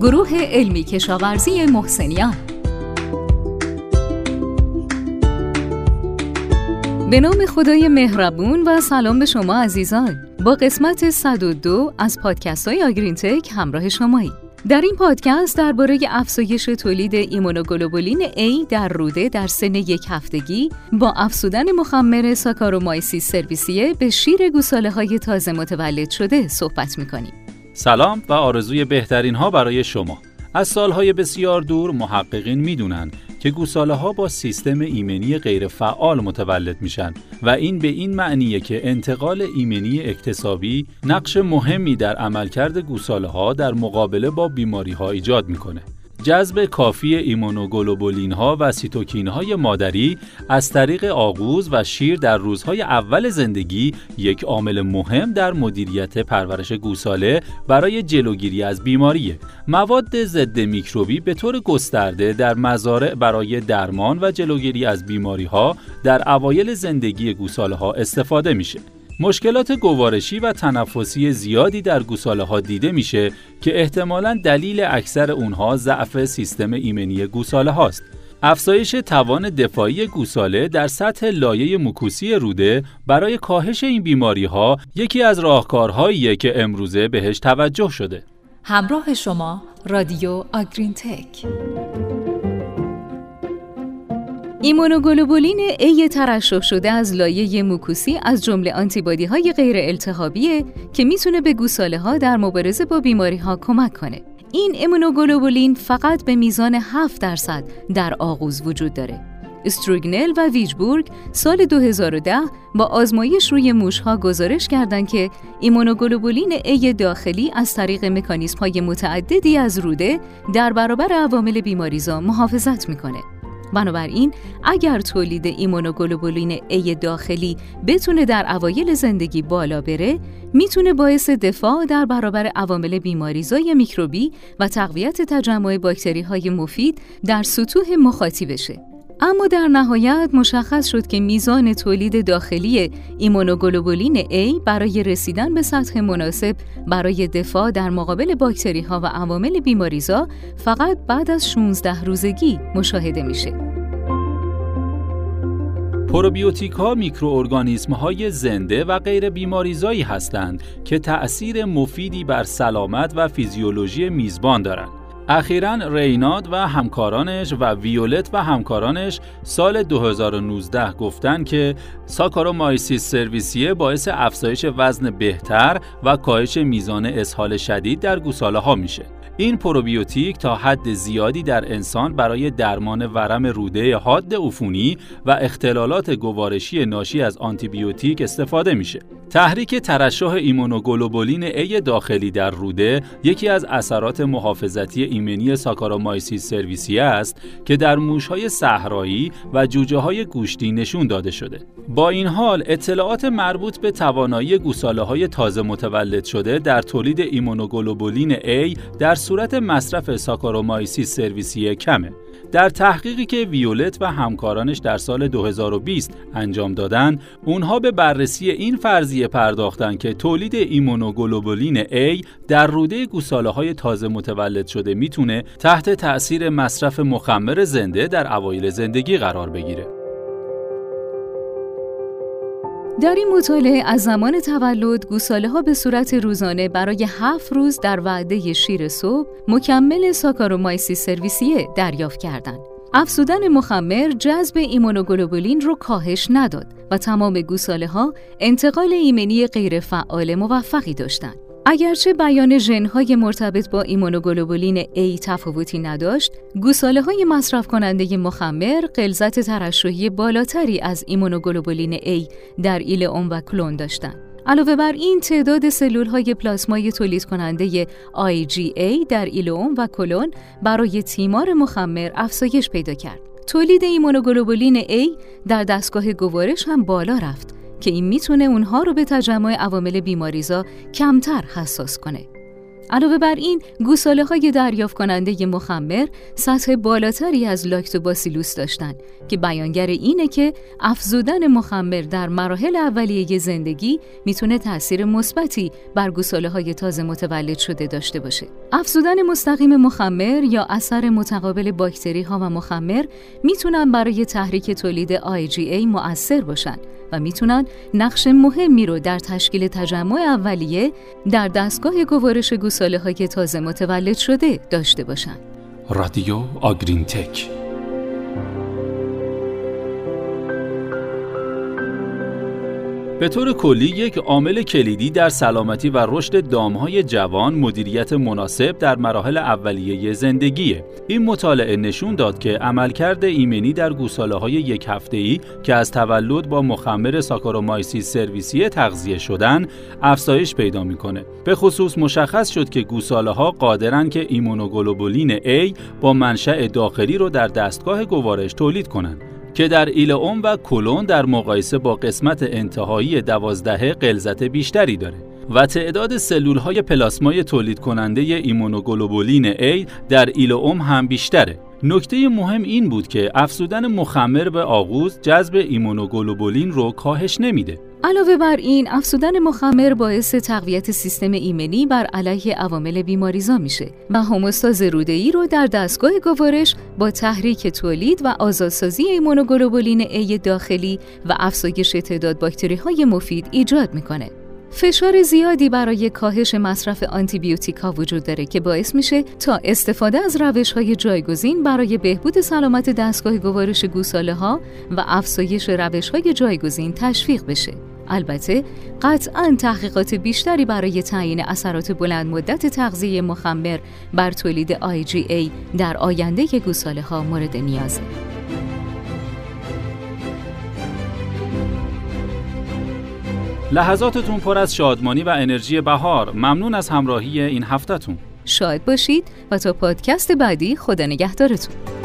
گروه علمی کشاورزی محسنیان. به نام خدای مهربون و سلام به شما عزیزان. با قسمت 102 از پادکست های آگرین تک همراه شماییم در این پادکست درباره افزایش تولید ایمونوگلوبولین A در روده در سن یک هفتگی با افزودن مخمر ساکارومایسیس سرویسیه به شیر گوساله های تازه متولد شده صحبت می‌کنیم. سلام و آرزوی بهترین ها برای شما. از سالهای بسیار دور محققین می‌دونن که گوساله ها با سیستم ایمنی غیرفعال متولد میشن و این به این معنیه که انتقال ایمنی اکتسابی نقش مهمی در عملکرد گوساله ها در مقابله با بیماری ها ایجاد می‌کنه. جذب کافی ایمونوگلوبولین ها و سیتوکین های مادری از طریق آغوز و شیر در روزهای اول زندگی یک عامل مهم در مدیریت پرورش گوساله برای جلوگیری از بیماریه. مواد ضد میکروبی به طور گسترده در مزارع برای درمان و جلوگیری از بیماری ها در اوایل زندگی گوساله ها استفاده میشه. مشکلات گوارشی و تنفسی زیادی در گوساله ها دیده میشه که احتمالا دلیل اکثر اونها ضعف سیستم ایمنی گوساله هاست. افزایش توان دفاعی گوساله در سطح لایه مکوسی روده برای کاهش این بیماری ها یکی از راهکارهاییه که امروزه بهش توجه شده. همراه شما رادیو آگرین تک ایمونوگلوبولین A ترشح شده از لایه موکوسی از جمله آنتیبادی های غیر التهابیه که می‌تونه به گوساله ها در مبارزه با بیماری ها کمک کنه. این ایمونوگلوبولین فقط به میزان 7 درصد در آغوز وجود داره. استروگنل و ویجبورگ سال 2010 با آزمایش روی موشها گزارش کردند که ایمونوگلوبولین A داخلی از طریق مکانیزم های متعددی از روده در برابر عوامل بیماریزا محافظت می‌کنه. بنابراین اگر تولید ایمونوگلوبولین A داخلی بتونه در اوایل زندگی بالا بره می‌تونه باعث دفاع در برابر عوامل بیماریزای میکروبی و تقویت تجمع باکتری های مفید در سطوح مخاطی بشه. اما در نهایت مشخص شد که میزان تولید داخلی ایمونوگلوبولین A برای رسیدن به سطح مناسب برای دفاع در مقابل باکتری ها و عوامل بیماریزا فقط بعد از 16 روزگی مشاهده میشه. پروبیوتیک ها میکروارگانیسم های زنده و غیر بیماریزایی هستند که تأثیر مفیدی بر سلامت و فیزیولوژی میزبان دارند. اخیرا ریناد و همکارانش و ویولت و همکارانش سال 2019 گفتن که ساکارومایسیس سرویسیه باعث افزایش وزن بهتر و کاهش میزان اسهال شدید در گوساله ها میشه. این پروبیوتیک تا حد زیادی در انسان برای درمان ورم روده حاد عفونی و اختلالات گوارشی ناشی از آنتیبیوتیک استفاده میشه. تحریک ترشح ایمونوگلوبولین A داخلی در روده یکی از اثرات محافظتی ایمنی ساکارومایسیس سرویسی است که در موشهای صحرایی و جوجه های گوشتی نشون داده شده. با این حال اطلاعات مربوط به توانایی گوساله های تازه متولد شده در تولید ایمونوگلوبولین A در صورت مصرف ساکارومایسیس سرویسی کمه. در تحقیقی که ویولت و همکارانش در سال 2020 انجام دادن، اونها به بررسی این فرضیه پرداختند که تولید ایمونوگلوبولین A در روده گوساله های تازه متولد شده می‌تونه تحت تأثیر مصرف مخمر زنده در اوایل زندگی قرار بگیره. در این مطالعه از زمان تولد گوساله ها به صورت روزانه برای هفت روز در وعده شیر صبح مکمل ساکارومایسیس سرویسیه دریافت کردند. افزودن مخمر جذب ایمونوگلوبولین رو کاهش نداد و تمام گوساله ها انتقال ایمنی غیرفعال موفقی داشتند. اگرچه بیان ژنهای مرتبط با ایمونوگلوبولین A تفاوتی نداشت، گوساله های مصرف کننده مخمر غلظت ترشحی بالاتری از ایمونوگلوبولین A در ایلئوم و کلون داشتند. علاوه بر این تعداد سلول های پلاسمای تولید کننده IgA در ایلئوم و کلون برای تیمار مخمر افزایش پیدا کرد. تولید ایمونوگلوبولین A در دستگاه گوارش هم بالا رفت که این می‌تونه اونها رو به تجمع عوامل بیماریزا کمتر حساس کنه. علاوه بر این گوساله های دریافت کننده مخمر سطح بالاتری از لاکتوباسیلوس داشتند که بیانگر اینه که افزودن مخمر در مراحل اولیه زندگی می‌تونه تاثیر مثبتی بر گوساله های تازه متولد شده داشته باشه. افزودن مستقیم مخمر یا اثر متقابل باکتری ها و مخمر می‌تونن برای تحریک تولید IgA مؤثر باشن و می‌تونن نقش مهمی رو در تشکیل تجمع اولیه در دستگاه گوارش گوساله های تازه متولد شده داشته باشند. رادیو آگرین تک به طور کلی یک عامل کلیدی در سلامتی و رشد دامهای جوان مدیریت مناسب در مراحل اولیه زندگیه. این مطالعه نشون داد که عملکرد ایمنی در گوساله های یک هفته که از تولد با مخمر ساکارومایسس سرویسیه تغذیه شدن افزایش پیدا می‌کنه. به خصوص مشخص شد که گوساله ها قادرن که ایمونوگلوبولین A با منشأ داخلی رو در دستگاه گوارش تولید کنند. که در ایلئوم و کلون در مقایسه با قسمت انتهایی دوازدهه غلظت بیشتری داره و تعداد سلول های پلاسمای تولید کننده ایمونوگلوبولین A در ایلئوم هم بیشتره. نکته مهم این بود که افزودن مخمر به آغوز جذب ایمونوگلوبولین رو کاهش نمیده. علاوه بر این افزودن مخمر باعث تقویت سیستم ایمنی بر علیه عوامل بیماریزا میشه و هموستاز روده‌ای رو در دستگاه گوارش با تحریک تولید و آزادسازی ایمونوگلوبولین A داخلی و افزایش تعداد باکتری های مفید ایجاد می‌کنه. فشار زیادی برای کاهش مصرف آنتیبیوتیکا وجود داره که باعث میشه تا استفاده از روش های جایگزین برای بهبود سلامت دستگاه گوارش گوساله ها و افزایش روش های جایگزین تشویق بشه. البته قطعا تحقیقات بیشتری برای تعیین اثرات بلند مدت تغذیه مخمر بر تولید IgA در آینده گوساله ها مورد نیازه. لحظاتتون پر از شادمانی و انرژی بهار. ممنون از همراهی این هفتهتون. شاد باشید و تا پادکست بعدی خدا نگهدارتون.